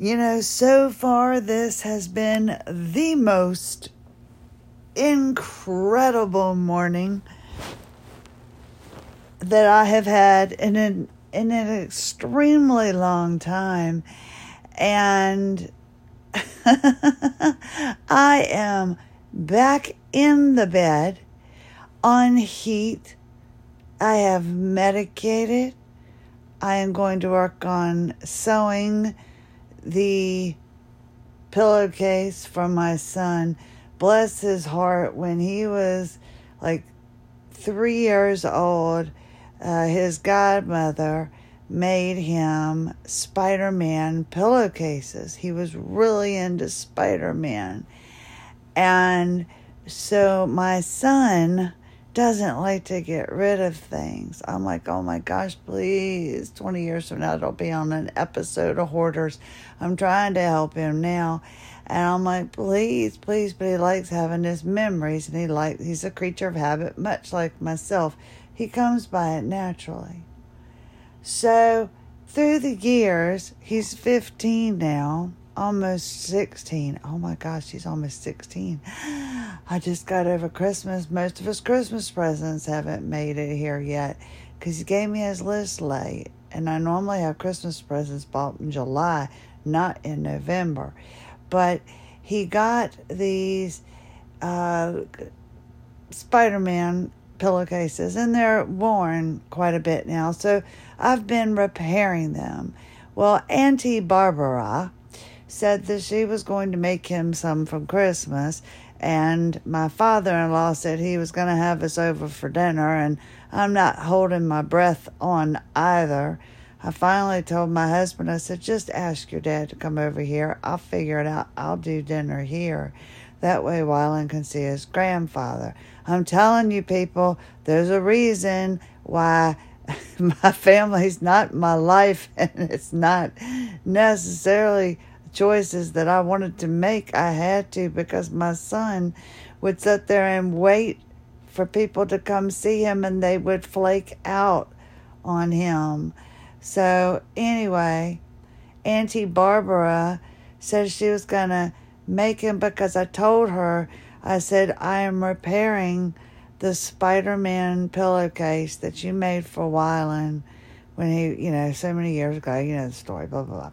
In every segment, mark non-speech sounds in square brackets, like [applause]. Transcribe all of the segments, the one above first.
You know, so far, this has been the most incredible morning that I have had in an, in an extremely long time. And [laughs] I am back in the bed on heat. I have medicated. I am going to work on sewing the pillowcase from my son. Bless his heart, when he was like three years old, uh, his godmother made him Spider Man pillowcases. He was really into Spider Man. And so my son doesn't like to get rid of things. I'm like, oh my gosh, please. 20 years from now, it'll be on an episode of Hoarders. I'm trying to help him now. And I'm like, please, please, but he likes having his memories and he like he's a creature of habit, much like myself. He comes by it naturally. So through the years, he's 15 now almost 16. Oh my gosh, she's almost 16. I just got over Christmas. Most of his Christmas presents haven't made it here yet because he gave me his list late. And I normally have Christmas presents bought in July, not in November. But he got these uh, Spider Man pillowcases, and they're worn quite a bit now. So I've been repairing them. Well, Auntie Barbara, said that she was going to make him some from Christmas, and my father in law said he was going to have us over for dinner, and I'm not holding my breath on either. I finally told my husband, I said, just ask your dad to come over here. I'll figure it out. I'll do dinner here. That way, Wyland can see his grandfather. I'm telling you, people, there's a reason why [laughs] my family's not my life, [laughs] and it's not necessarily choices that I wanted to make, I had to because my son would sit there and wait for people to come see him and they would flake out on him. So, anyway, Auntie Barbara said she was going to make him because I told her, I said, I am repairing the Spider Man pillowcase that you made for Wyland when he, you know, so many years ago, you know the story, blah, blah, blah.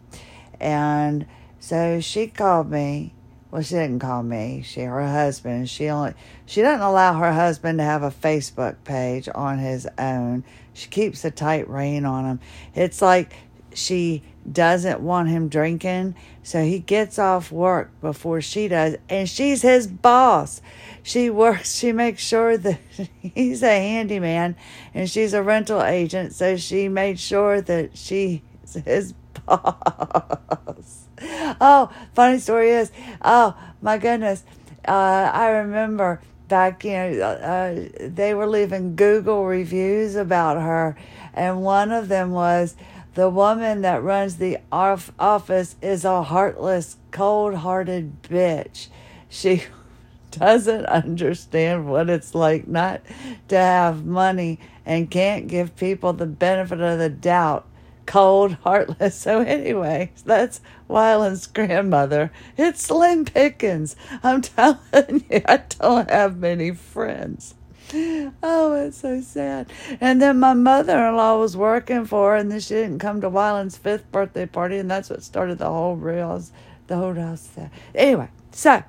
And so she called me. Well, she didn't call me. She, her husband. She only, she doesn't allow her husband to have a Facebook page on his own. She keeps a tight rein on him. It's like she doesn't want him drinking, so he gets off work before she does, and she's his boss. She works, she makes sure that [laughs] he's a handyman and she's a rental agent, so she made sure that she's his [laughs] boss. [laughs] oh, funny story is, oh my goodness, uh, I remember back, you know, uh, they were leaving Google reviews about her, and one of them was the woman that runs the off- office is a heartless, cold hearted bitch. She [laughs] doesn't understand what it's like not to have money and can't give people the benefit of the doubt cold, heartless. [laughs] So, anyway, that's Wyland's grandmother. It's Slim Pickens. I'm [laughs] telling you, I don't have many friends. Oh, it's so sad. And then my mother in law was working for her, and then she didn't come to Wyland's fifth birthday party, and that's what started the whole real, the whole house there. Anyway, so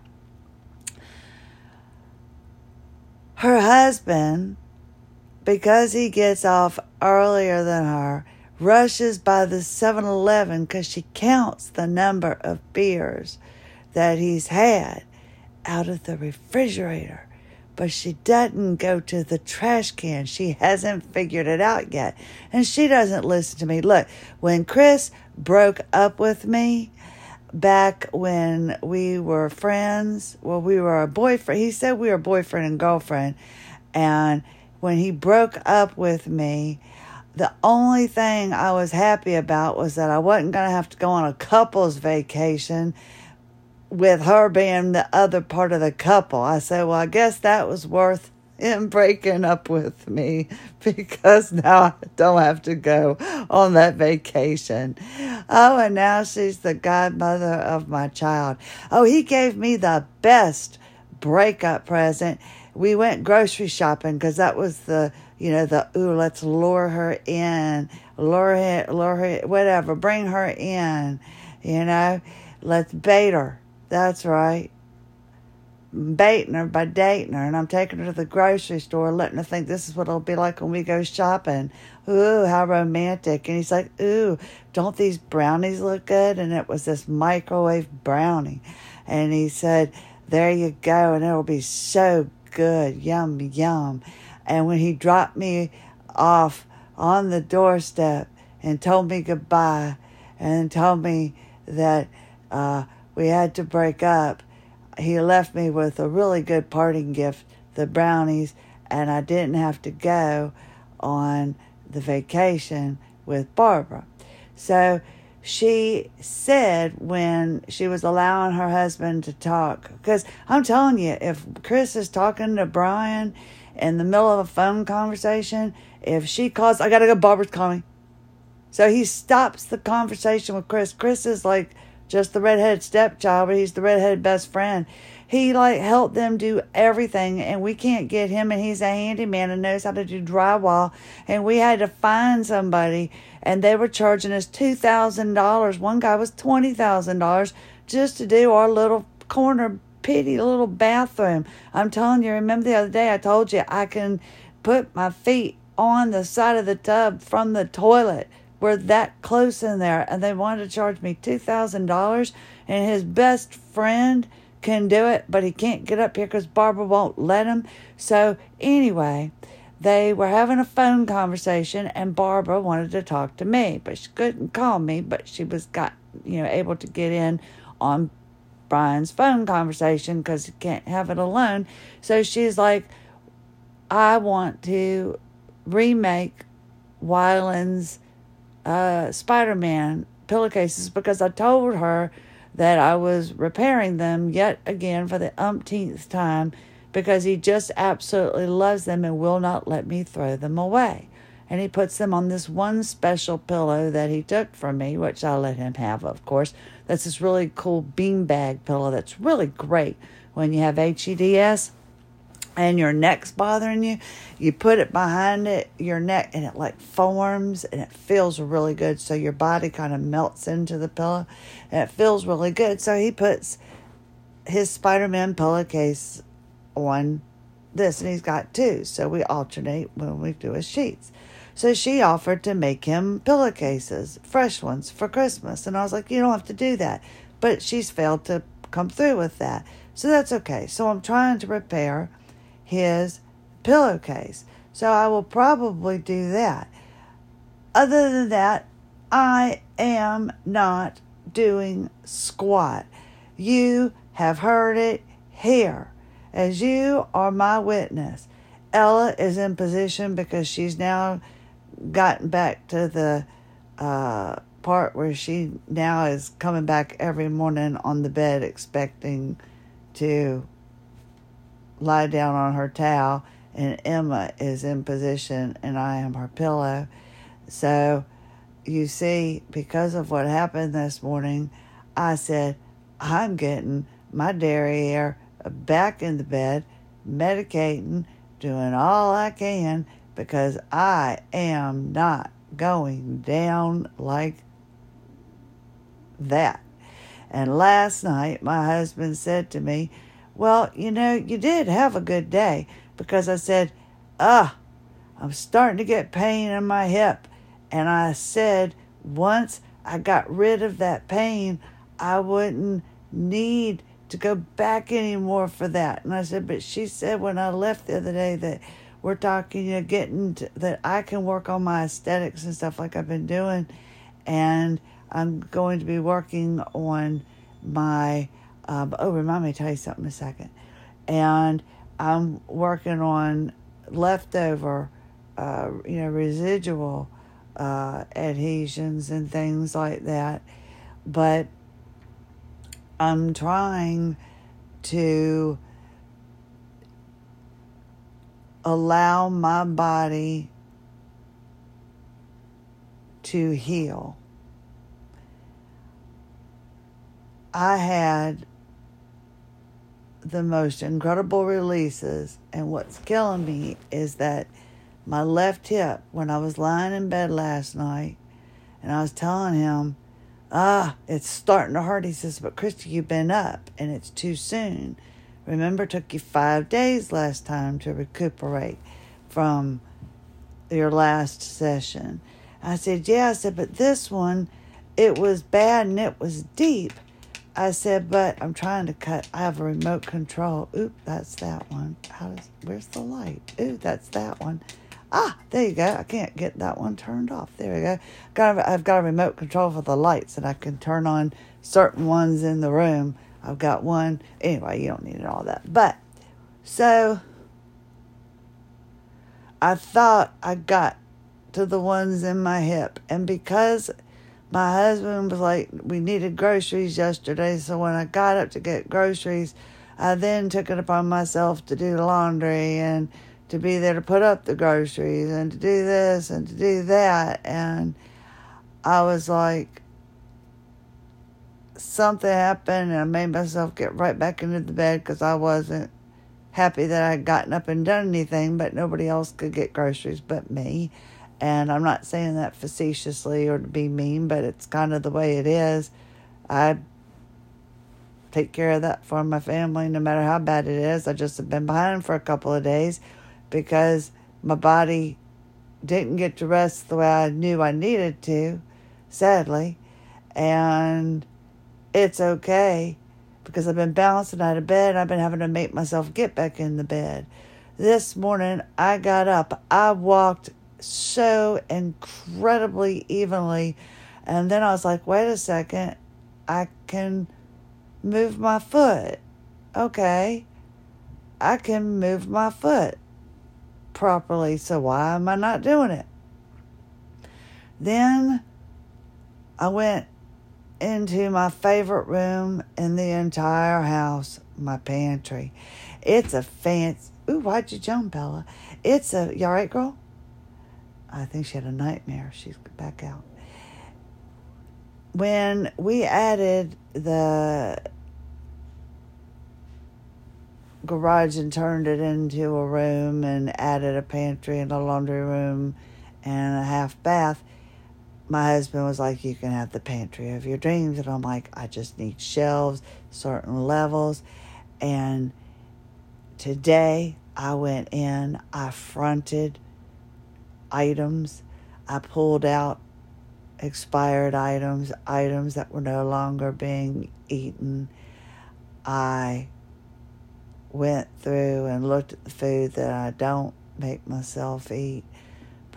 her husband, because he gets off earlier than her, rushes by the 7 Eleven because she counts the number of beers that he's had out of the refrigerator. But she doesn't go to the trash can. She hasn't figured it out yet. And she doesn't listen to me. Look, when Chris broke up with me back when we were friends, well, we were a boyfriend. He said we were boyfriend and girlfriend. And when he broke up with me, the only thing I was happy about was that I wasn't going to have to go on a couple's vacation with her being the other part of the couple. I said, well, I guess that was worth him breaking up with me [laughs] because now I don't have to go on that vacation. Oh, and now she's the godmother of my child. Oh, he gave me the best breakup present. We went grocery shopping because that was the, you know, the, ooh, let's lure her in, lure her, lure her, whatever, bring her in, you know, let's bait her. That's right baiting her by dating her, and I'm taking her to the grocery store, letting her think this is what it'll be like when we go shopping. Ooh, how romantic. And he's like, Ooh, don't these brownies look good? And it was this microwave brownie. And he said, There you go, and it'll be so good. Yum, yum. And when he dropped me off on the doorstep and told me goodbye and told me that uh, we had to break up, he left me with a really good parting gift, the brownies, and I didn't have to go on the vacation with Barbara. So she said when she was allowing her husband to talk, because I'm telling you, if Chris is talking to Brian in the middle of a phone conversation, if she calls, I gotta go, Barbara's calling. So he stops the conversation with Chris. Chris is like, just the redheaded stepchild, but he's the redheaded best friend. He like helped them do everything, and we can't get him. And he's a handyman and knows how to do drywall. And we had to find somebody, and they were charging us two thousand dollars. One guy was twenty thousand dollars just to do our little corner pity little bathroom. I'm telling you, remember the other day I told you I can put my feet on the side of the tub from the toilet We're that close in there and they wanted to charge me $2,000 and his best friend can do it, but he can't get up here because Barbara won't let him. So, anyway, they were having a phone conversation and Barbara wanted to talk to me, but she couldn't call me, but she was got, you know, able to get in on Brian's phone conversation because he can't have it alone. So she's like, I want to remake Wyland's uh, Spider Man pillowcases because I told her that I was repairing them yet again for the umpteenth time because he just absolutely loves them and will not let me throw them away. And he puts them on this one special pillow that he took from me, which I let him have, of course. That's this really cool beanbag pillow that's really great when you have HEDS and your neck's bothering you, you put it behind it, your neck, and it like forms and it feels really good. So your body kind of melts into the pillow and it feels really good. So he puts his Spider Man pillowcase on this, and he's got two. So we alternate when we do his sheets. So she offered to make him pillowcases, fresh ones for Christmas. And I was like, you don't have to do that. But she's failed to come through with that. So that's okay. So I'm trying to repair his pillowcase. So I will probably do that. Other than that, I am not doing squat. You have heard it here, as you are my witness. Ella is in position because she's now gotten back to the uh, part where she now is coming back every morning on the bed expecting to lie down on her towel, and Emma is in position, and I am her pillow. So, you see, because of what happened this morning, I said, I'm getting my derriere back in the bed, medicating, doing all I can because I am not going down like that. And last night, my husband said to me, well, you know, you did have a good day because I said, ah, I'm starting to get pain in my hip. And I said, once I got rid of that pain, I wouldn't need to go back anymore for that. And I said, but she said when I left the other day that we're talking, you know, getting to, that I can work on my aesthetics and stuff like I've been doing. And I'm going to be working on my um, oh, remind me to tell you something in a second. And I'm working on leftover, uh, you know, residual uh, adhesions and things like that. But I'm trying to allow my body to heal. I had the most incredible releases, and what's killing me is that my left hip, when I was lying in bed last night, and I was telling him, ah, it's starting to hurt. He says, but Christy, you've been up, and it's too soon. Remember, it took you five days last time to recuperate from your last session. I said, Yeah. I said, but this one, it was bad and it was deep. I said, but I'm trying to cut. I have a remote control. Oop, that's that one. How does, where's the light? Ooh, that's that one. Ah, there you go. I can't get that one turned off. There we go. Got I've got a remote control for the lights and I can turn on certain ones in the room I've got one. Anyway, you don't need all that. But so I thought I got to the ones in my hip. And because my husband was like, we needed groceries yesterday. So when I got up to get groceries, I then took it upon myself to do laundry and to be there to put up the groceries and to do this and to do that. And I was like, something happened and I made myself get right back into the bed because I wasn't happy that I had gotten up and done anything, but nobody else could get groceries but me. And I'm not saying that facetiously or to be mean, but it's kind of the way it is. I take care of that for my family no matter how bad it is. I just have been behind for a couple of days because my body didn't get to rest the way I knew I needed to, sadly. And it's okay because I've been bouncing out of bed. I've been having to make myself get back in the bed. This morning, I got up. I walked so incredibly evenly. And then I was like, wait a second. I can move my foot. Okay. I can move my foot properly. So why am I not doing it? Then I went into my favorite room in the entire house, my pantry. It's a fancy. Ooh, why'd you jump, Bella? It's a. You all right, girl? I think she had a nightmare. She's back out. When we added the garage and turned it into a room and added a pantry and a laundry room and a half bath, my husband was like, You can have the pantry of your dreams. And I'm like, I just need shelves, certain levels. And today I went in, I fronted items, I pulled out expired items, items that were no longer being eaten. I went through and looked at the food that I don't make myself eat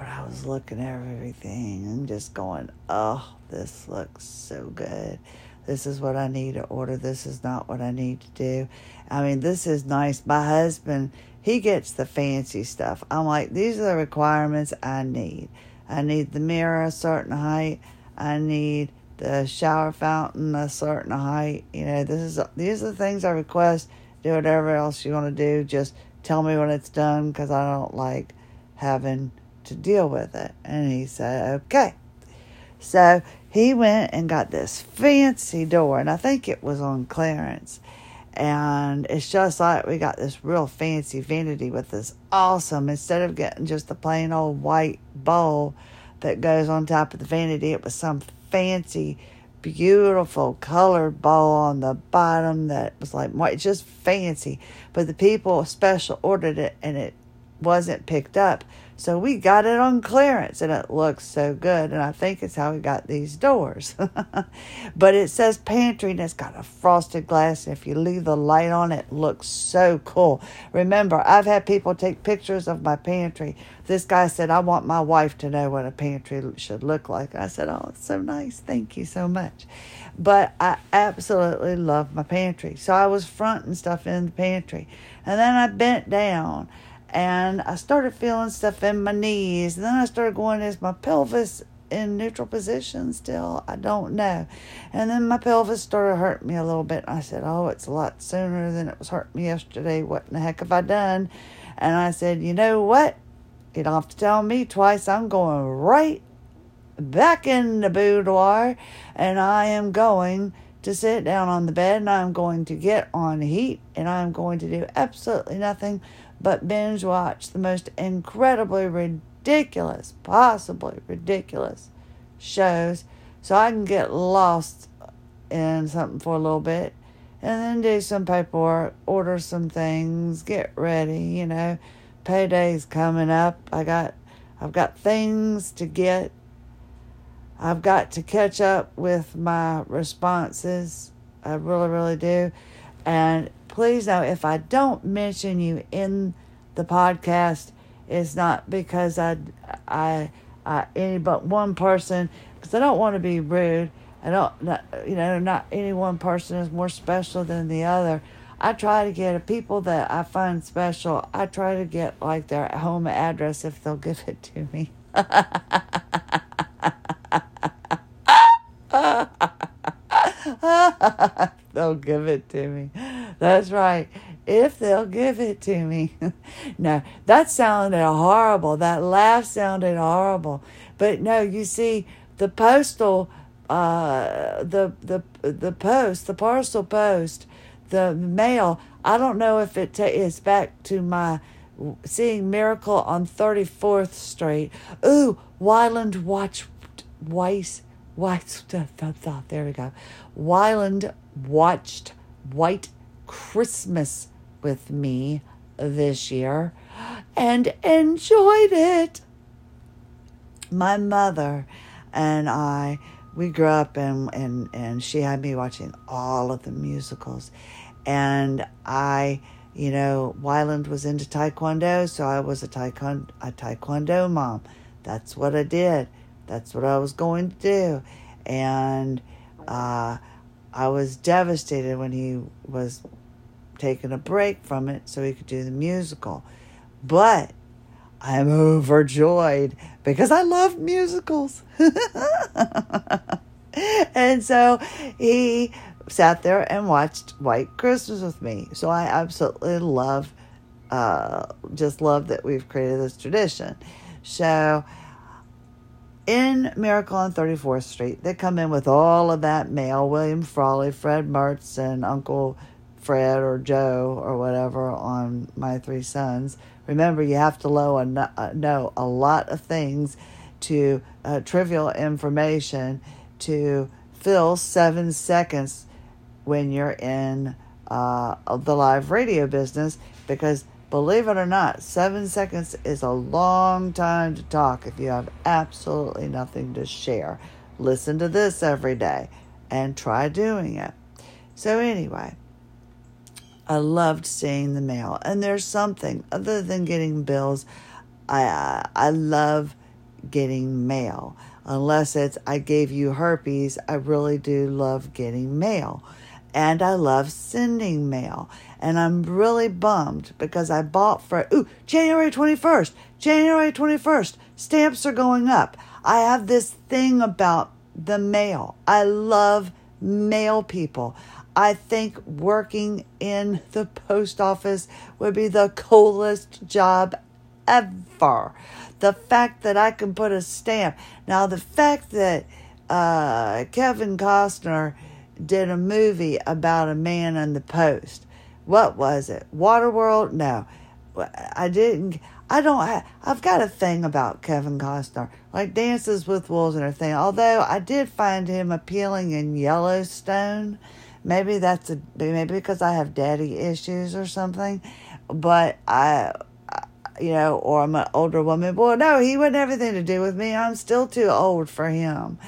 but I was looking at everything and just going, oh, this looks so good. This is what I need to order. This is not what I need to do. I mean, this is nice. My husband, he gets the fancy stuff. I'm like, these are the requirements I need. I need the mirror a certain height. I need the shower fountain a certain height. You know, this is these are the things I request. Do whatever else you want to do. Just tell me when it's done because I don't like having to deal with it. And he said, okay. So he went and got this fancy door, and I think it was on clearance. And it's just like we got this real fancy vanity with this awesome, instead of getting just the plain old white bowl that goes on top of the vanity, it was some fancy, beautiful colored bowl on the bottom that was like white, just fancy. But the people special ordered it and it wasn't picked up. So we got it on clearance and it looks so good. And I think it's how we got these doors. [laughs] but it says pantry and it's got a frosted glass. If you leave the light on, it looks so cool. Remember, I've had people take pictures of my pantry. This guy said, I want my wife to know what a pantry should look like. I said, Oh, it's so nice. Thank you so much. But I absolutely love my pantry. So I was fronting stuff in the pantry. And then I bent down and I started feeling stuff in my knees. And then I started going, is my pelvis in neutral position still? I don't know. And then my pelvis started hurting me a little bit. I said, oh, it's a lot sooner than it was hurting me yesterday. What in the heck have I done? And I said, you know what? You don't have to tell me twice. I'm going right back in the boudoir and I am going to sit down on the bed and I'm going to get on heat and I'm going to do absolutely nothing but binge watch the most incredibly ridiculous, possibly ridiculous shows so I can get lost in something for a little bit and then do some paperwork, order some things, get ready, you know. Payday's coming up. I got I've got things to get. I've got to catch up with my responses. I really, really do. And please know if I don't mention you in the podcast, it's not because I, I, I any but one person, because I don't want to be rude. I don't, not, you know, not any one person is more special than the other. I try to get people that I find special. I try to get like their home address if they'll give it to me. [laughs] they'll give it to me. That's right. If they'll give it to me. [laughs] no, that sounded horrible. That laugh sounded horrible. But no, you see, the postal uh, the the the post, the parcel post, the mail. I don't know if it ta- is back to my seeing Miracle on Thirty Fourth Street. Ooh, Wyland watch Weiss Weiss. [laughs] There we go. Wyland watched White Christmas with me this year and enjoyed it. My mother and I we grew up and, and, and she had me watching all of the musicals. And I, you know, Wyland was into Taekwondo, so I was a Taekwondo, a Taekwondo mom. That's what I did. That's what I was going to do. And uh, I was devastated when he was taking a break from it so he could do the musical. But I'm overjoyed because I love musicals. [laughs] and so he sat there and watched White Christmas with me. So I absolutely love, uh, just love that we've created this tradition. So in Miracle on 34th Street, they come in with all of that mail William Frawley, Fred Mertz, and Uncle Fred or Joe or whatever on My Three Sons Remember, you have to know a, uh, know a lot of things to uh, trivial information to fill seven seconds when you're in uh, the live radio business because believe it or not, seven seconds is a long time to talk if you have absolutely nothing to share. Listen to this every day and try doing it. So, anyway, I loved seeing the mail. And there's something other than getting bills, I I love getting mail. Unless it's I gave you herpes, I really do love getting mail. And I love sending mail. And I'm really bummed because I bought for ooh, January 21st. January 21st. Stamps are going up. I have this thing about the mail. I love mail people. I think working in the post office would be the coolest job ever. The fact that I can put a stamp. Now, the fact that uh, Kevin Costner did a movie about a man in the post. What was it? Waterworld? No. I didn't. I don't. Have, I've got a thing about Kevin Costner, like Dances with Wolves and everything. Although I did find him appealing in Yellowstone, Maybe that's a maybe because I have daddy issues or something, but I, you know, or I'm an older woman. Well, no, he wouldn't have anything to do with me. I'm still too old for him,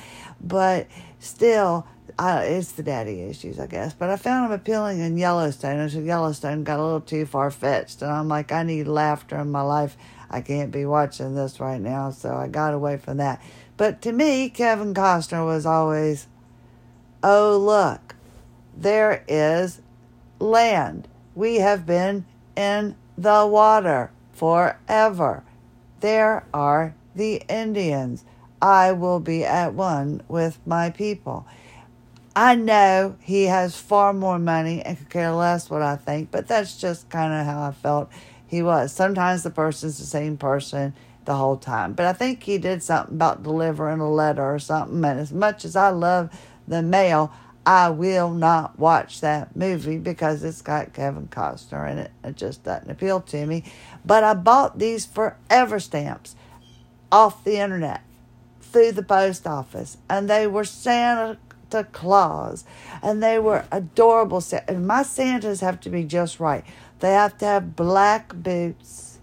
but still, I, it's the daddy issues, I guess. But I found him appealing in Yellowstone. And so Yellowstone got a little too far fetched, and I'm like, I need laughter in my life. I can't be watching this right now, so I got away from that. But to me, Kevin Costner was always, oh look, there is land. We have been in the water forever. There are the Indians. I will be at one with my people. I know he has far more money and could care less what I think, but that's just kind of how I felt he was. Sometimes the person's the same person the whole time. But I think he did something about delivering a letter or something. And as much as I love the mail, I will not watch that movie because it's got Kevin Costner in it. It just doesn't appeal to me. But I bought these forever stamps off the internet through the post office, and they were Santa Claus, and they were adorable. And my Santas have to be just right. They have to have black boots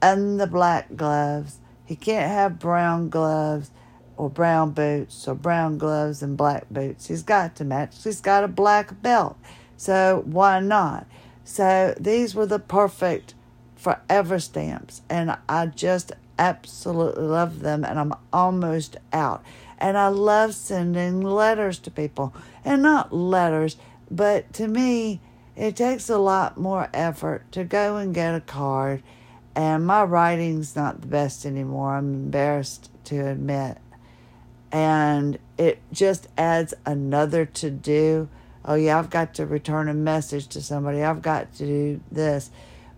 and the black gloves. He can't have brown gloves or brown boots or brown gloves and black boots. He's got to match. He's got a black belt. So why not? So these were the perfect forever stamps. And I just absolutely love them. And I'm almost out. And I love sending letters to people. And not letters, but to me, it takes a lot more effort to go and get a card. And my writing's not the best anymore. I'm embarrassed to admit and it just adds another to do. Oh, yeah, I've got to return a message to somebody, I've got to do this.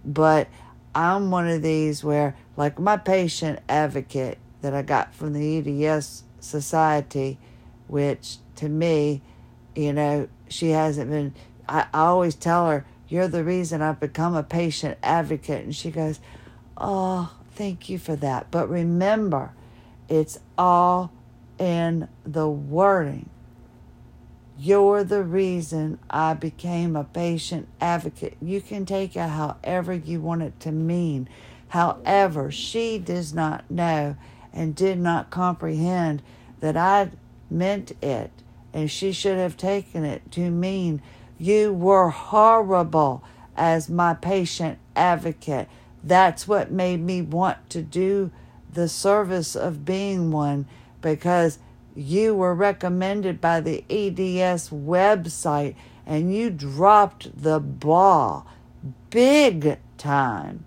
But I'm one of these where, like my patient advocate that I got from the EDS Society, which to me, you know, she hasn't been, I, I always tell her, You're the reason I've become a patient advocate. And she goes, Oh, thank you for that. But remember, it's all in the wording. You're the reason I became a patient advocate. You can take it however you want it to mean. However, she does not know and did not comprehend that I meant it, and she should have taken it to mean you were horrible as my patient advocate. That's what made me want to do the service of being one because you were recommended by the EDS website and you dropped the ball big time.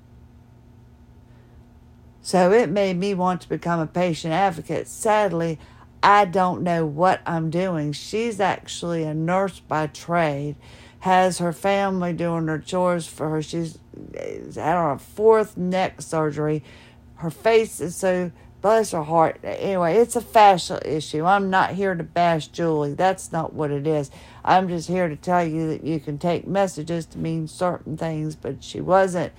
So it made me want to become a patient advocate. Sadly, I don't know what I'm doing. She's actually a nurse by trade, has her family doing her chores for her. She's had her fourth neck surgery. Her face is so bless her heart. Anyway, it's a fascia issue. I'm not here to bash Julie. That's not what it is. I'm just here to tell you that you can take messages to mean certain things, but she wasn't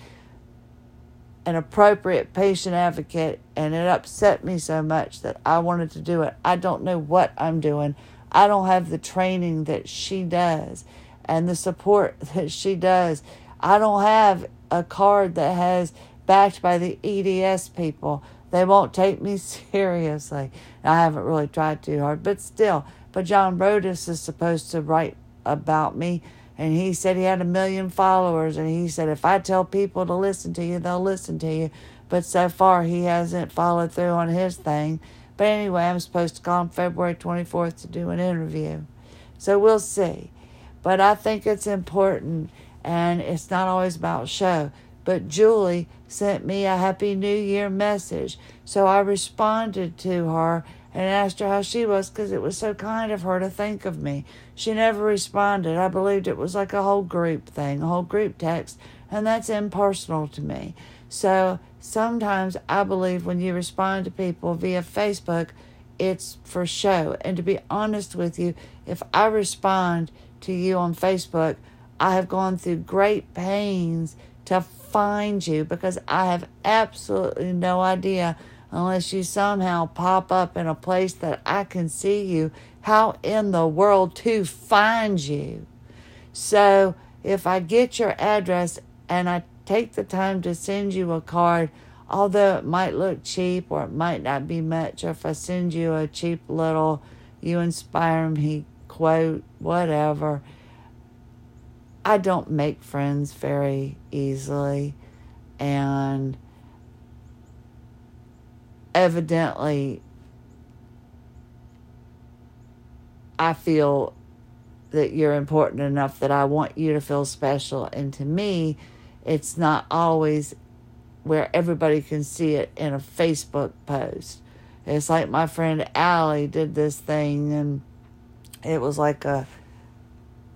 an appropriate patient advocate, and it upset me so much that I wanted to do it. I don't know what I'm doing. I don't have the training that she does and the support [laughs] that she does. I don't have a card that has backed by the EDS people. They won't take me [laughs] seriously. I haven't really tried too hard, but still. But John Brodus is supposed to write about me, and he said he had a million followers, and he said if I tell people to listen to you, they'll listen to you. But so far, he hasn't followed through on his thing. But anyway, I'm supposed to call him February 24th to do an interview. So we'll see. But I think it's important, and it's not always about show. But Julie sent me a Happy New Year message. So I responded to her and asked her how she was because it was so kind of her to think of me. She never responded. I believed it was like a whole group thing, a whole group text, and that's impersonal to me. So sometimes I believe when you respond to people via Facebook, it's for show. And to be honest with you, if I respond to you on Facebook, I have gone through great pains to find you because I have absolutely no idea unless you somehow pop up in a place that I can see you, how in the world to find you. So if I get your address and I take the time to send you a card, although it might look cheap or it might not be much, or if I send you a cheap little you inspire me quote, whatever I don't make friends very easily. And evidently, I feel that you're important enough that I want you to feel special. And to me, it's not always where everybody can see it in a Facebook post. It's like my friend Allie did this thing, and it was like a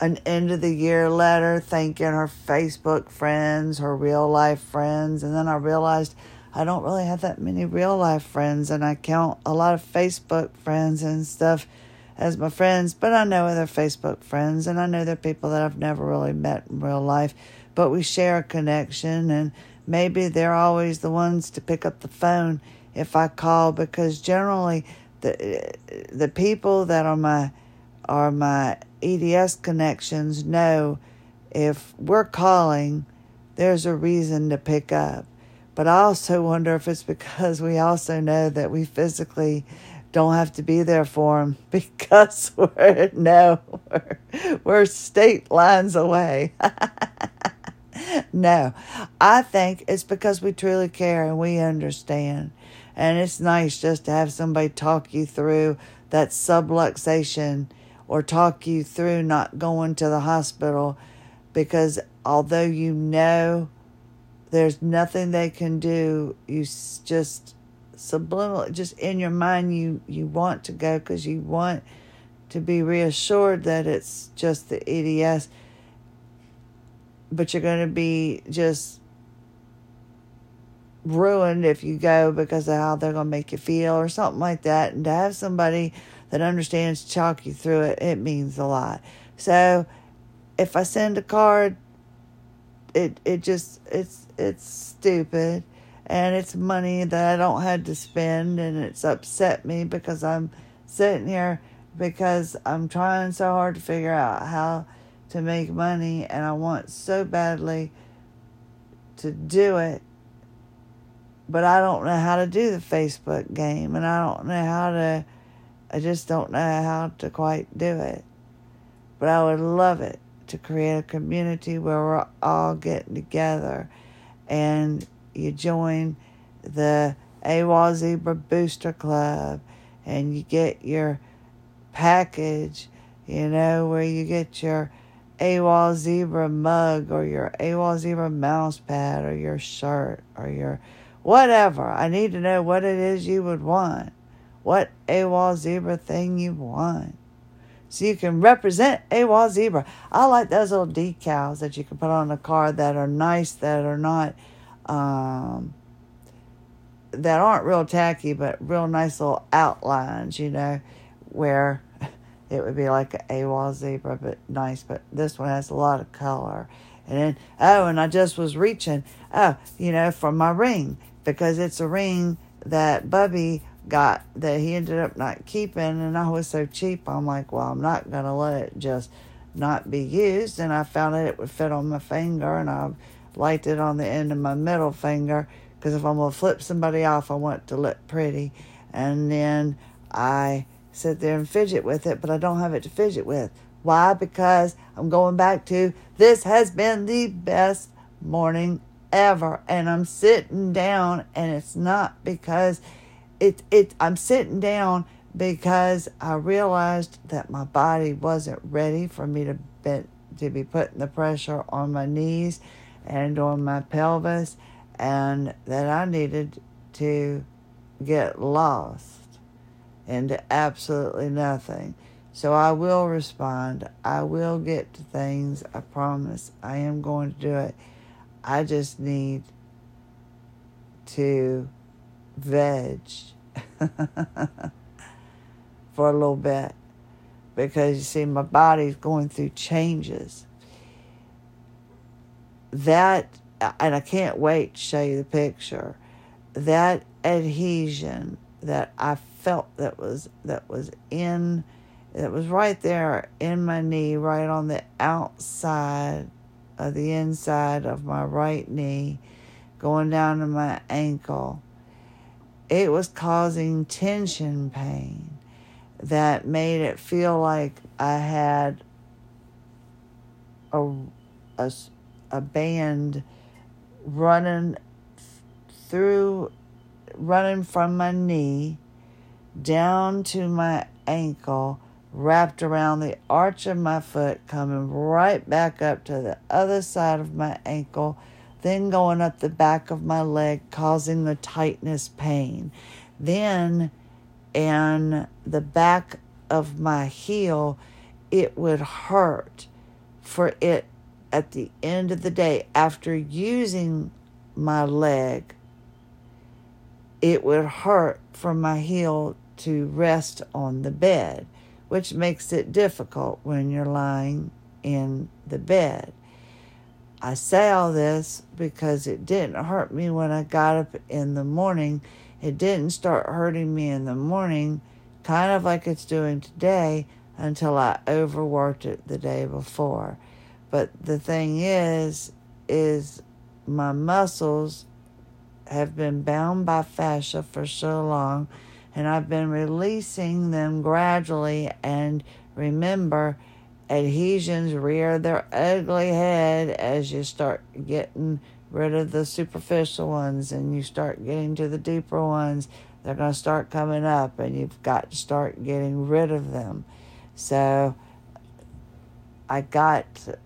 an end of the year letter thanking her Facebook friends, her real life friends. And then I realized I don't really have that many real life friends, and I count a lot of Facebook friends and stuff as my friends, but I know they're Facebook friends, and I know they're people that I've never really met in real life, but we share a connection, and maybe they're always the ones to pick up the phone if I call because generally the the people that are my are my EDS connections know if we're calling, there's a reason to pick up. But I also wonder if it's because we also know that we physically don't have to be there for them [laughs] because we're no we're, we're state lines away. [laughs] no, I think it's because we truly care and we understand. And it's nice just to have somebody talk you through that subluxation or talk you through not going to the hospital because although you know there's nothing they can do, you just subliminal, just in your mind, you, you want to go because you want to be reassured that it's just the EDS, but you're going to be just ruined if you go because of how they're going to make you feel or something like that. And to have somebody that understands you through it, it means a lot. So if I send a card, it it just it's it's stupid and it's money that I don't have to spend and it's upset me because I'm sitting here because I'm trying so hard to figure out how to make money and I want so badly to do it but I don't know how to do the Facebook game and I don't know how to I just don't know how to quite do it. But I would love it to create a community where we're all getting together and you join the AWOL Zebra Booster Club and you get your package, you know, where you get your AWOL Zebra mug or your AWOL Zebra mouse pad or your shirt or your whatever. I need to know what it is you would want what AWOL zebra thing you want. So you can represent AWOL zebra. I like those little decals that you can put on a car that are nice, that are not, um, that aren't real tacky, but real nice little outlines, you know, where [laughs] it would be like an AWOL zebra, but nice. But this one has a lot of color. And then, oh, and I just was reaching, oh, you know, for my ring because it's a ring that Bubby got that he ended up not keeping and I was so cheap I'm like well I'm not gonna let it just not be used and I found out it would fit on my finger and I liked it on the end of my middle finger because if I'm gonna flip somebody off I want it to look pretty and then I sit there and fidget with it but I don't have it to fidget with. Why? Because I'm going back to this has been the best morning ever and I'm sitting down and it's not because it it I'm sitting down because I realized that my body wasn't ready for me to be, to be putting the pressure on my knees and on my pelvis and that I needed to get lost into absolutely nothing. So I will respond. I will get to things. I promise. I am going to do it. I just need to veg [laughs] for a little bit because you see, my body's going through changes. That, and I can't wait to show you the picture. That adhesion that I felt that was that was in that was right there in my knee, right on the outside of the inside of my right knee, going down to my ankle it was causing tension pain that made it feel like I had a, a, a band running through, running from my knee down to my ankle, wrapped around the arch of my foot, coming right back up to the other side of my ankle then going up the back of my leg, causing the tightness pain. Then in the back of my heel, it would hurt for it at the end of the day, after using my leg, it would hurt for my heel to rest on the bed, which makes it difficult when you're lying in the bed. I say all this because it didn't hurt me when I got up in the morning. It didn't start hurting me in the morning, kind of like it's doing today, until I overworked it the day before. But the thing is, is my muscles have been bound by fascia for so long, and I've been releasing them gradually. And remember, adhesions rear their ugly head as you start getting rid of the superficial ones and you start getting to the deeper ones. They're going to start coming up, and you've got to start getting rid of them. So I got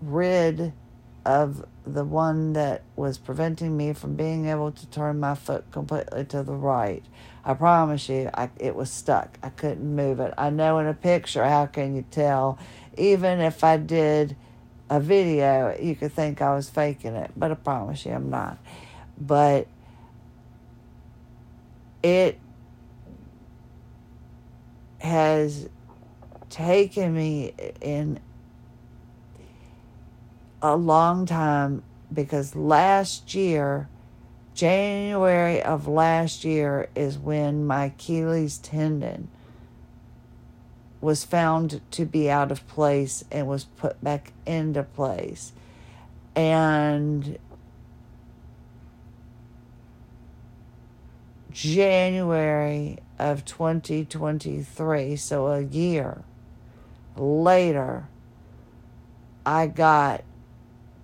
rid of the one that was preventing me from being able to turn my foot completely to the right. I promise you, I, it was stuck. I couldn't move it. I know in a picture, how can you tell? Even if I did a video, you could think I was faking it, but I promise you, I'm not. But it has taken me in a long time because last year, January of last year, is when my Achilles tendon was found to be out of place and was put back into place. And January of 2023, so a year later, I got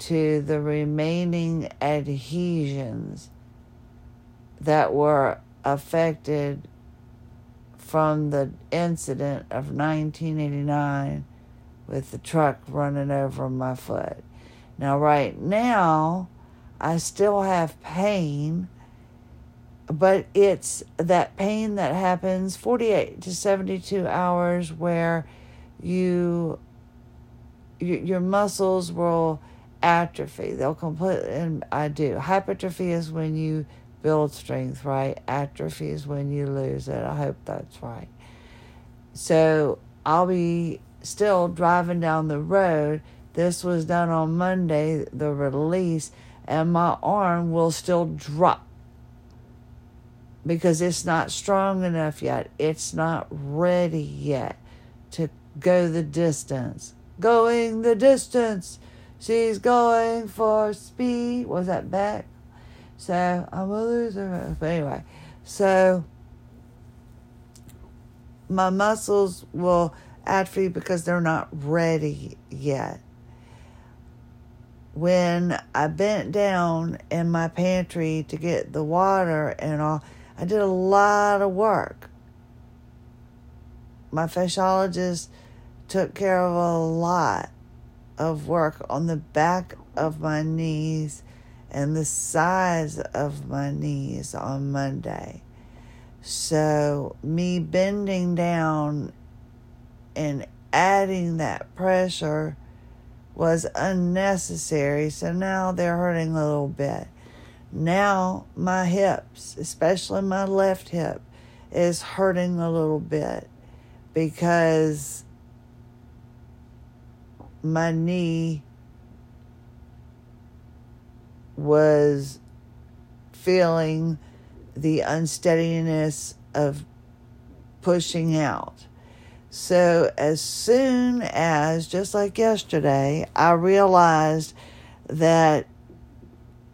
to the remaining adhesions that were affected from the incident of 1989 with the truck running over my foot. Now, right now, I still have pain, but it's that pain that happens 48 to 72 hours where you your muscles will atrophy. They'll completely, and I do. Hypertrophy is when you build strength, right? Atrophy is when you lose it. I hope that's right. So I'll be still driving down the road. This was done on Monday, the release, and my arm will still drop because it's not strong enough yet. It's not ready yet to go the distance. Going the distance She's going for speed. Was that back? So I'm a loser. But anyway, so my muscles will atrophy because they're not ready yet. When I bent down in my pantry to get the water and all, I did a lot of work. My fasciologist took care of a lot of work on the back of my knees and the size of my knees on Monday. So, me bending down and adding that pressure was unnecessary. So now they're hurting a little bit. Now, my hips, especially my left hip, is hurting a little bit because my knee was feeling the unsteadiness of pushing out. So, as soon as, just like yesterday, I realized that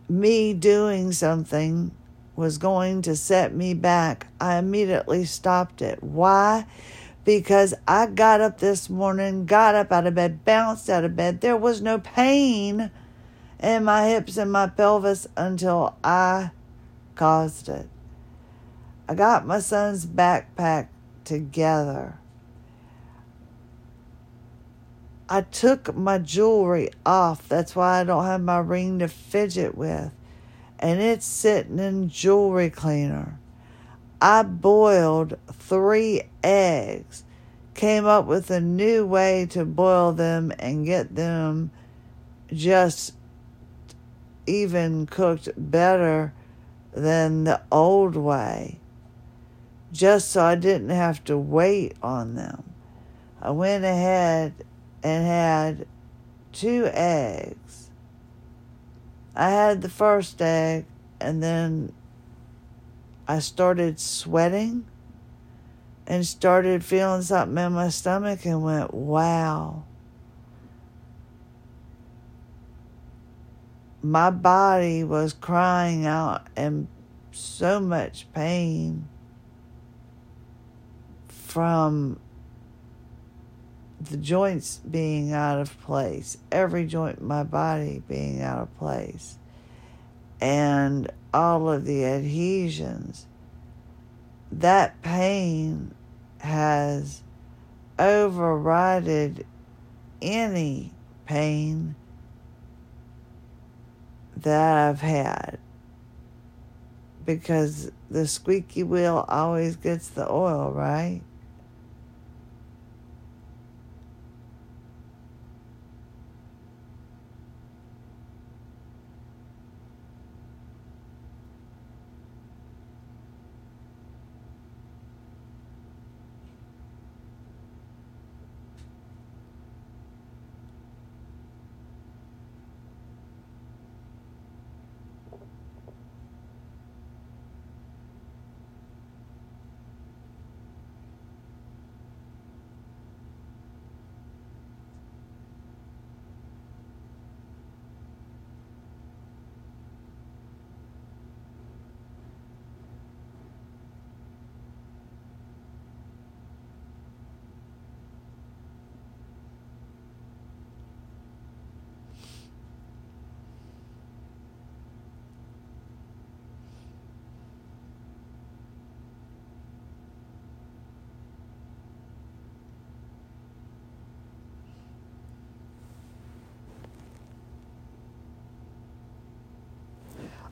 me doing something was going to set me back, I immediately stopped it. Why? because I got up this morning, got up out of bed, bounced out of bed. There was no pain in my hips and my pelvis until I caused it. I got my son's backpack together. I took my jewelry off. That's why I don't have my ring to fidget with. And it's sitting in jewelry cleaner. I boiled three eggs came up with a new way to boil them and get them just even cooked better than the old way, just so I didn't have to wait on them. I went ahead and had two eggs. I had the first egg and then I started sweating and started feeling something in my stomach and went, wow. My body was crying out in so much pain from the joints being out of place, every joint in my body being out of place, and all of the adhesions. That pain has overridden any pain that I've had because the squeaky wheel always gets the oil, right?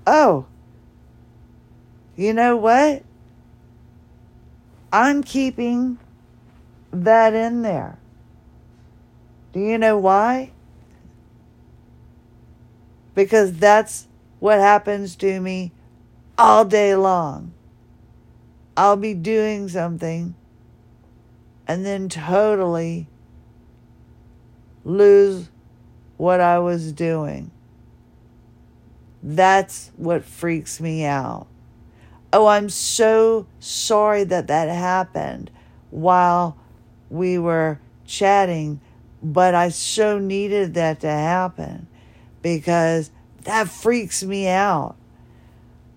Oh, you know what? I'm keeping that in there. Do you know why? Because that's what happens to me all day long. I'll be doing something and then totally lose what I was doing. That's what freaks me out. Oh, I'm so sorry that that happened while we were chatting, but I so needed that to happen because that freaks me out.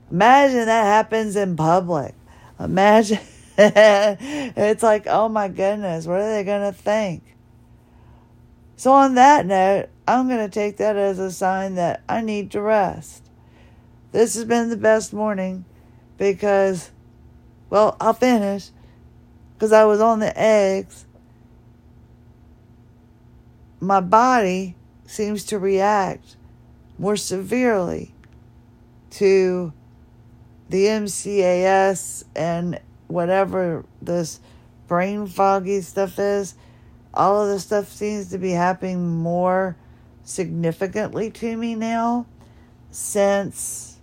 Imagine that happens in public. Imagine [laughs] it's like, oh my goodness, what are they going to think? So, on that note, I'm going to take that as a sign that I need to rest. This has been the best morning because, well, I'll finish because I was on the eggs. My body seems to react more severely to the MCAS and whatever this brain foggy stuff is all of this stuff seems to be happening more significantly to me now since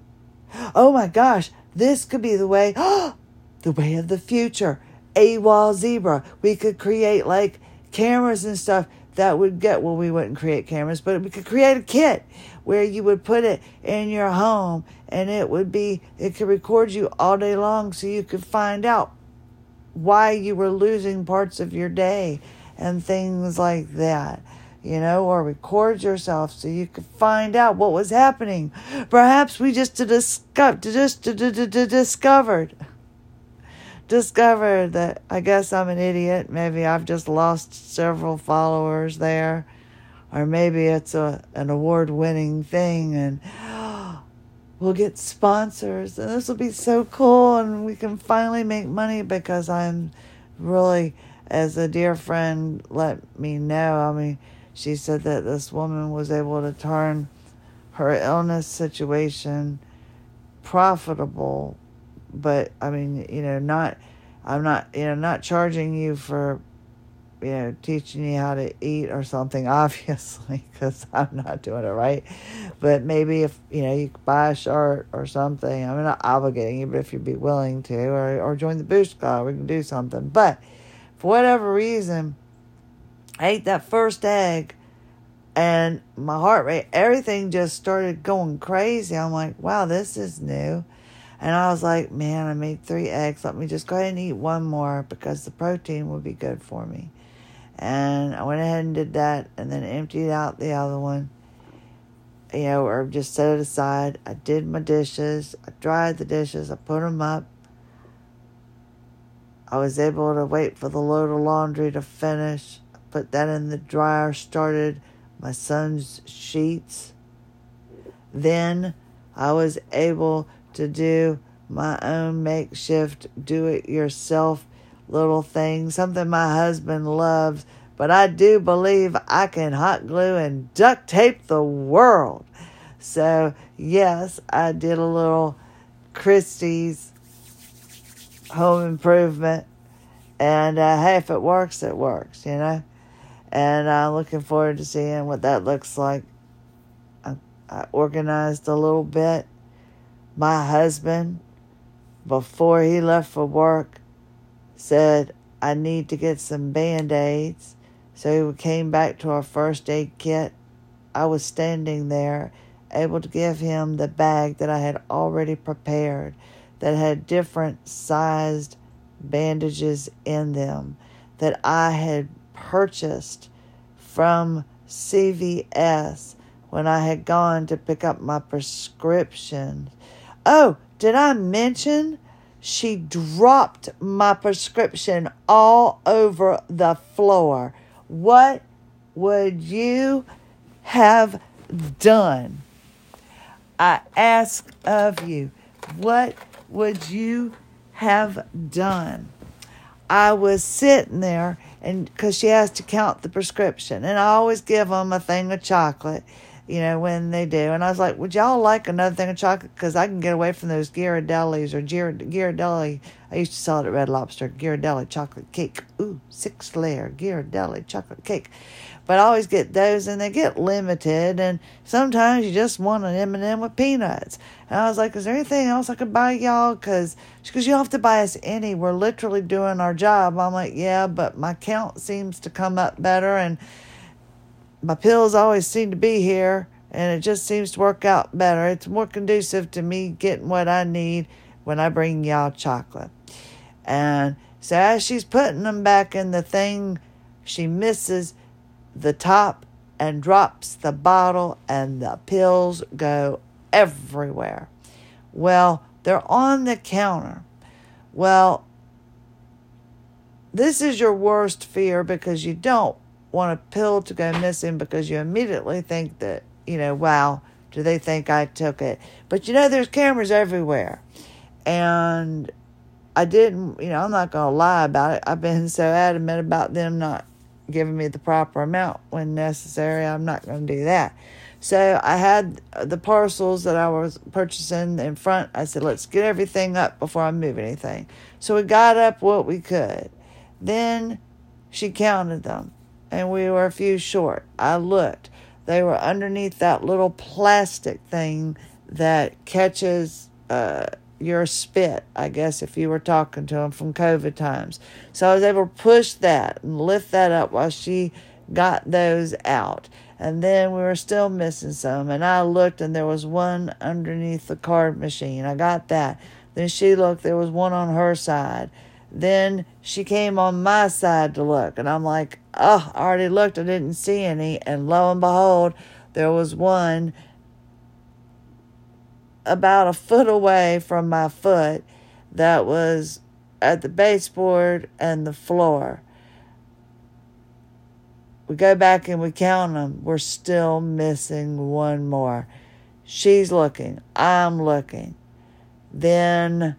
oh my gosh this could be the way [gasps] the way of the future. AWOL Zebra. We could create like cameras and stuff that would get well we wouldn't create cameras but we could create a kit where you would put it in your home and it would be it could record you all day long so you could find out why you were losing parts of your day and things like that you know, or record yourself so you could find out what was happening. Perhaps we just discovered, just discovered, discovered that I guess I'm an idiot. Maybe I've just lost several followers there, or maybe it's a an award winning thing, and [gasps] we'll get sponsors, and this will be so cool, and we can finally make money because I'm really as a dear friend let me know, I mean, she said that this woman was able to turn her illness situation profitable, but I mean, you know, not, I'm not, you know, not charging you for you know, teaching you how to eat or something, [laughs] obviously, because I'm not doing it right. But maybe if, you know, you buy a shirt or something, I'm not obligating you, but if you'd be willing to, or, or join the Boost Club, we can do something. But for whatever reason, I ate that first egg and my heart rate, everything just started going crazy. I'm like, wow, this is new. And I was like, man, I made three eggs. Let me just go ahead and eat one more because the protein would be good for me. And I went ahead and did that and then emptied out the other one. You know, or just set it aside. I did my dishes. I dried the dishes. I put them up. I was able to wait for the load of laundry to finish. Put that in the dryer, started my son's sheets. Then I was able to do my own makeshift do it yourself little thing, something my husband loves, but I do believe I can hot glue and duct tape the world. So, yes, I did a little Christie's home improvement, and uh, hey, if it works, it works, you know. And I'm looking forward to seeing what that looks like. I, I organized a little bit. My husband, before he left for work, said, I need to get some band aids. So he came back to our first aid kit. I was standing there, able to give him the bag that I had already prepared that had different sized bandages in them that I had purchased from CVS when I had gone to pick up my prescription. Oh, did I mention she dropped my prescription all over the floor. What would you have done? I ask of you, what would you have done? I was sitting there and because she has to count the prescription, and I always give them a thing of chocolate you know, when they do. And I was like, would y'all like another thing of chocolate? Because I can get away from those Ghirardellis or Ghirardelli. I used to sell it at Red Lobster. Ghirardelli chocolate cake. Ooh, six layer Ghirardelli chocolate cake. But I always get those, and they get limited. And sometimes you just want an M&M with peanuts. And I was like, is there anything else I could buy y'all? Because she goes, you don't have to buy us any. We're literally doing our job. I'm like, yeah, but my count seems to come up better. And my pills always seem to be here and it just seems to work out better. It's more conducive to me getting what I need when I bring y'all chocolate. And so as she's putting them back in the thing, she misses the top and drops the bottle, and the pills go everywhere. Well, they're on the counter. Well, this is your worst fear because you don't want a pill to go missing because you immediately think that, you know, wow, do they think I took it? But you know, there's cameras everywhere. And I didn't, you know, I'm not going to lie about it. I've been so adamant about them not giving me the proper amount when necessary. I'm not going to do that. So I had the parcels that I was purchasing in front. I said, let's get everything up before I move anything. So we got up what we could. Then she counted them and we were a few short. I looked. They were underneath that little plastic thing that catches uh, your spit, I guess, if you were talking to them from COVID times. So I was able to push that and lift that up while she got those out. And then we were still missing some. And I looked and there was one underneath the card machine. I got that. Then she looked, there was one on her side. Then she came on my side to look, and I'm like, oh, I already looked, I didn't see any. And lo and behold, there was one about a foot away from my foot that was at the baseboard and the floor. We go back and we count them. We're still missing one more. She's looking. I'm looking. Then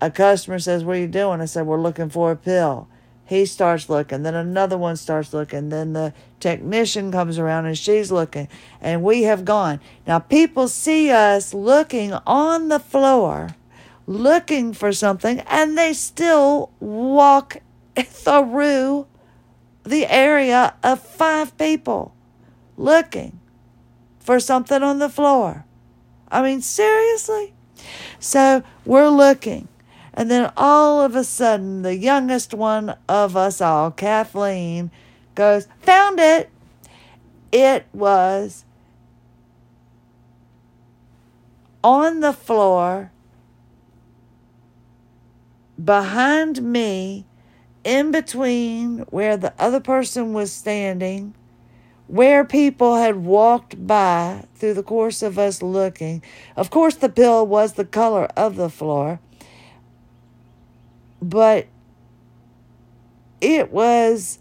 a customer says, What are you doing? I said, We're looking for a pill. He starts looking. Then another one starts looking. Then the technician comes around and she's looking. And we have gone. Now, people see us looking on the floor, looking for something, and they still walk [laughs] through the area of five people looking for something on the floor. I mean, seriously? So we're looking. And then all of a sudden, the youngest one of us all, Kathleen, goes, Found it. It was on the floor behind me, in between where the other person was standing, where people had walked by through the course of us looking. Of course, the pill was the color of the floor, but it was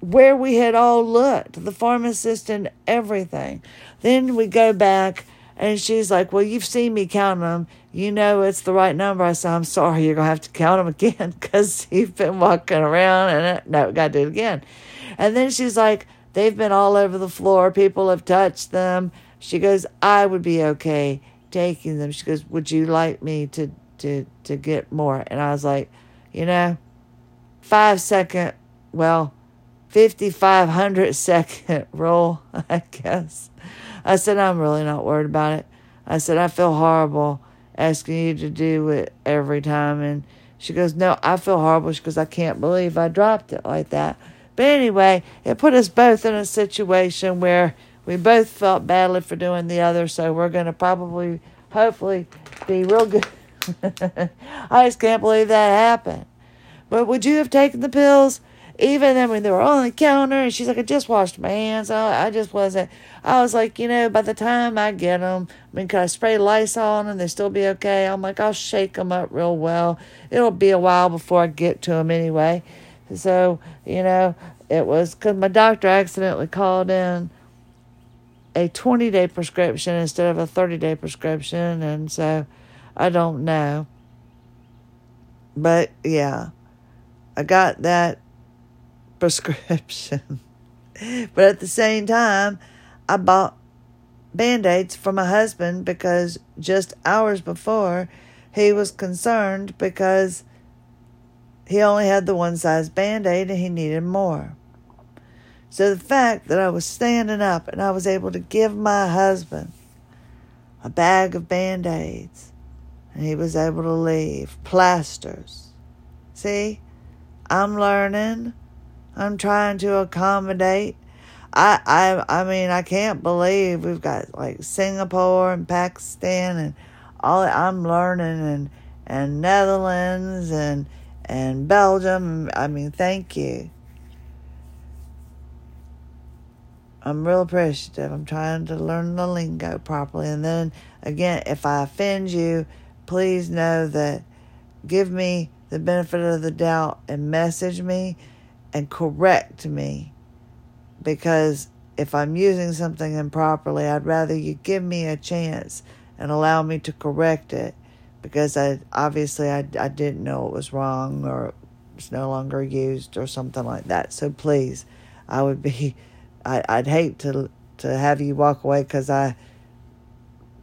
where we had all looked, the pharmacist and everything. Then we go back and she's like, Well, you've seen me count them. You know it's the right number. I said, I'm sorry, you're going to have to count them again [laughs] because you've been walking around and no, got to do it again. And then she's like, They've been all over the floor. People have touched them. She goes, I would be okay taking them. She goes, Would you like me to, to, to get more? And I was like, You know, five second, well, 5,500 [laughs] second roll, [laughs] I guess. I said, I'm really not worried about it. I said, I feel horrible asking you to do it every time. And she goes, No, I feel horrible. She goes, I can't believe I dropped it like that. But anyway, it put us both in a situation where we both felt badly for doing the other. So we're going to probably, hopefully, be real good. [laughs] I just can't believe that happened. But would you have taken the pills? even I mean they were on the counter and she's like I just washed my hands. I, I just wasn't. I was like you know by the time I get them I mean could I spray Lysol on them they still be okay. I'm like I'll shake them up real well. It'll be a while before I get to them anyway. So you know it was because my doctor accidentally called in a 20 day prescription instead of a 30 day prescription and so I don't know but yeah I got that [laughs] prescription. but at the same time, I bought band aids for my husband because just hours before he was concerned because he only had the one size band aid and he needed more. So the fact that I was standing up and I was able to give my husband a bag of band aids and he was able to leave plasters. See, I'm learning I'm trying to accommodate. I I I mean I can't believe we've got like Singapore and Pakistan and all I'm learning and and Netherlands and and Belgium. I mean, thank you. I'm real appreciative. I'm trying to learn the lingo properly. And then again, if I offend you, please know that give me the benefit of the doubt and message me and correct me. Because if I'm using something improperly, I'd rather you give me a chance and allow me to correct it. Because I obviously I, I didn't know it was wrong or it's no longer used or something like that. So please, I would be [laughs] I, I'd hate to to have you walk away because I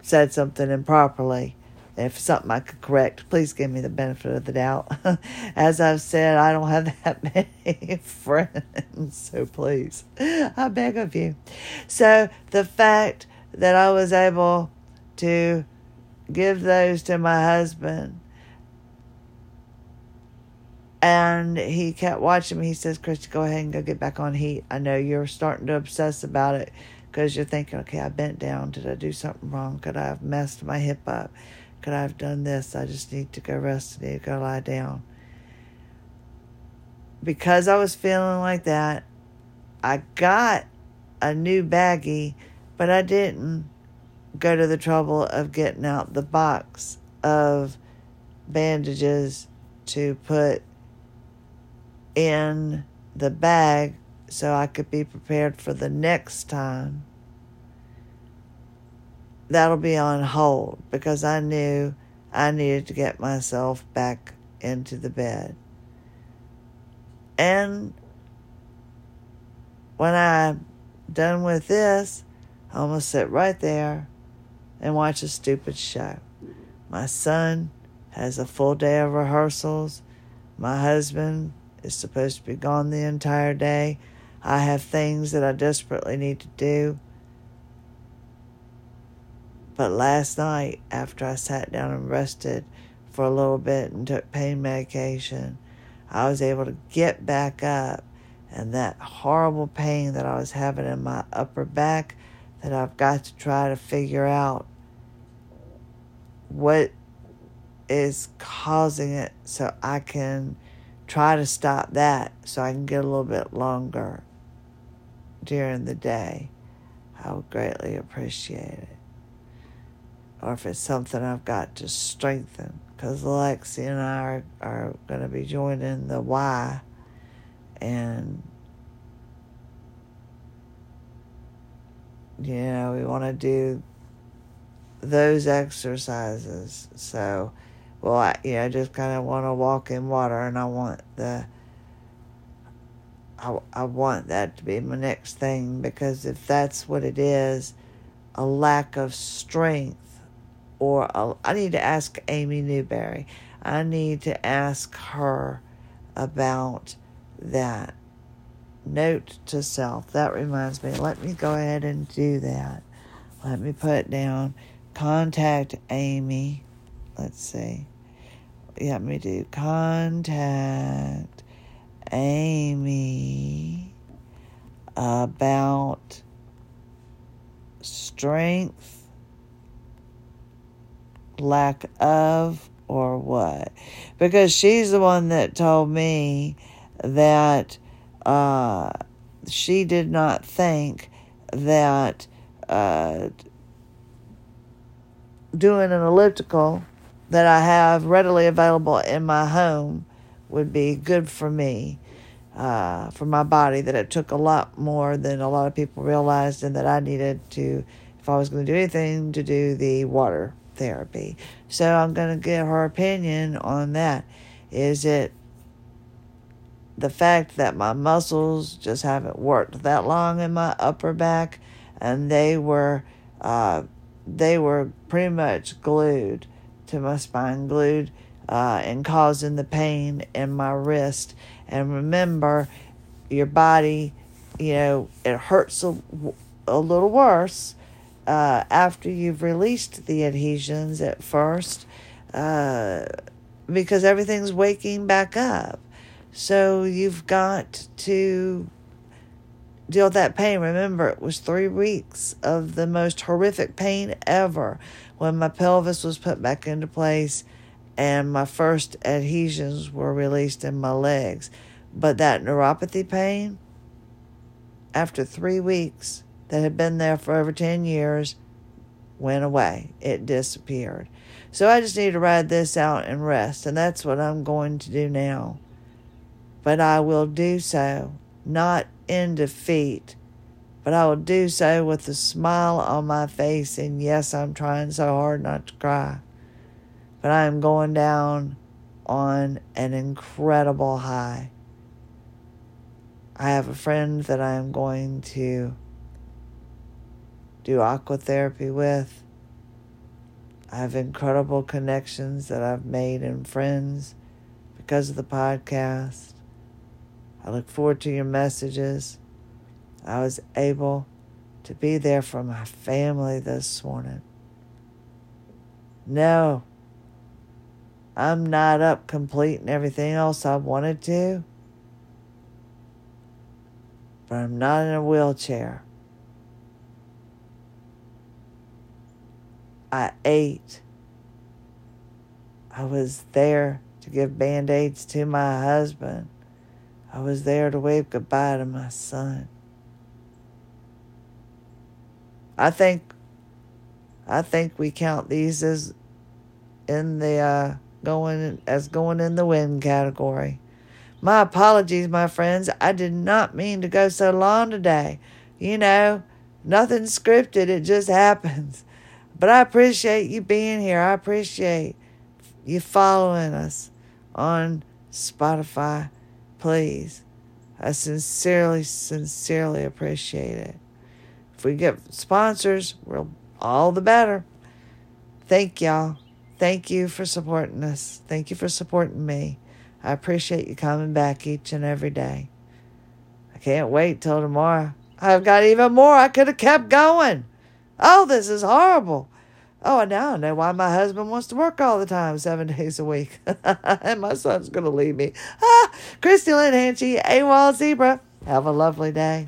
said something improperly if something I could correct, please give me the benefit of the doubt. [laughs] As I've said, I don't have [laughs] that many friends, so please, I beg of you. So the fact that I was able to give those to my husband and he kept watching me. He says, Christie, go ahead and go get back on heat. I know you're starting to obsess about it because you're thinking, okay, I bent down. Did I do something wrong? Could I have messed my hip up? Could I have done this? I just need to go rest. I need to go lie down. Because I was feeling like that, I got a new baggie, but I didn't go to the trouble of getting out the box of bandages to put in the bag so I could be prepared for the next time that'll be on hold because I knew I needed to get myself back into the bed. And when I'm done with this, I'm going to sit right there and watch a stupid show. My son has a full day of rehearsals. My husband is supposed to be gone the entire day. I have things that I desperately need to do. But last night, after I sat down and rested for a little bit and took pain medication, I was able to get back up. And that horrible pain that I was having in my upper back, that I've got to try to figure out what is causing it so I can try to stop that so I can get a little bit longer during the day. I would greatly appreciate it. Or if it's something I've got to strengthen, because Alexi and I are, are going to be joining the Y, and you know, we want to do those exercises. So, well, I, you know, just kind of want to walk in water, and I want the, I, I want that to be my next thing because if that's what it is, a lack of strength, or a, I need to ask Amy Newberry. I need to ask her about that. Note to self. That reminds me. Let me go ahead and do that. Let me put down contact Amy. Let's see. Let me do contact Amy about strength, lack of, or what? Because she's the one that told me that uh, she did not think that uh, doing an elliptical that I have readily available in my home would be good for me, uh, for my body, that it took a lot more than a lot of people realized, and that I needed to, if I was going to do anything, to do the water therapy. So I'm going to get her opinion on that. Is it the fact that my muscles just haven't worked that long in my upper back and they were uh, they were pretty much glued to my spine, glued uh, and causing the pain in my wrist. And remember, your body, you know, it hurts a, a little worse uh, after you've released the adhesions at first uh, because everything's waking back up. So you've got to deal with that pain. Remember, it was three weeks of the most horrific pain ever when my pelvis was put back into place and my first adhesions were released in my legs. But that neuropathy pain, after three weeks that had been there for over 10 years, went away. It disappeared. So I just need to ride this out and rest. And that's what I'm going to do now. But I will do so not in defeat, but I will do so with a smile on my face. And yes, I'm trying so hard not to cry. But I am going down on an incredible high. I have a friend that I am going to do aqua therapy with. I have incredible connections that I've made and friends because of the podcast. I look forward to your messages. I was able to be there for my family this morning. No, I'm not up completing everything else I wanted to, but I'm not in a wheelchair. I ate. I was there to give band aids to my husband. I was there to wave goodbye to my son. I think I think we count these as in the uh, going as going in the win category. My apologies, my friends. I did not mean to go so long today. You know, nothing scripted, it just happens. But I appreciate you being here. I appreciate you following us on Spotify please. I sincerely, sincerely appreciate it. If we get sponsors, we're all the better. Thank y'all. Thank you for supporting us. Thank you for supporting me. I appreciate you coming back each and every day. I can't wait till tomorrow. I've got even more. I could have kept going. Oh, this is horrible. Oh, and now I know why my husband wants to work all the time, seven [laughs] days a week. [laughs] and my son's going to leave me. Ah, Christie Lynn Hanchey, AWOL Zebra. Have a lovely day.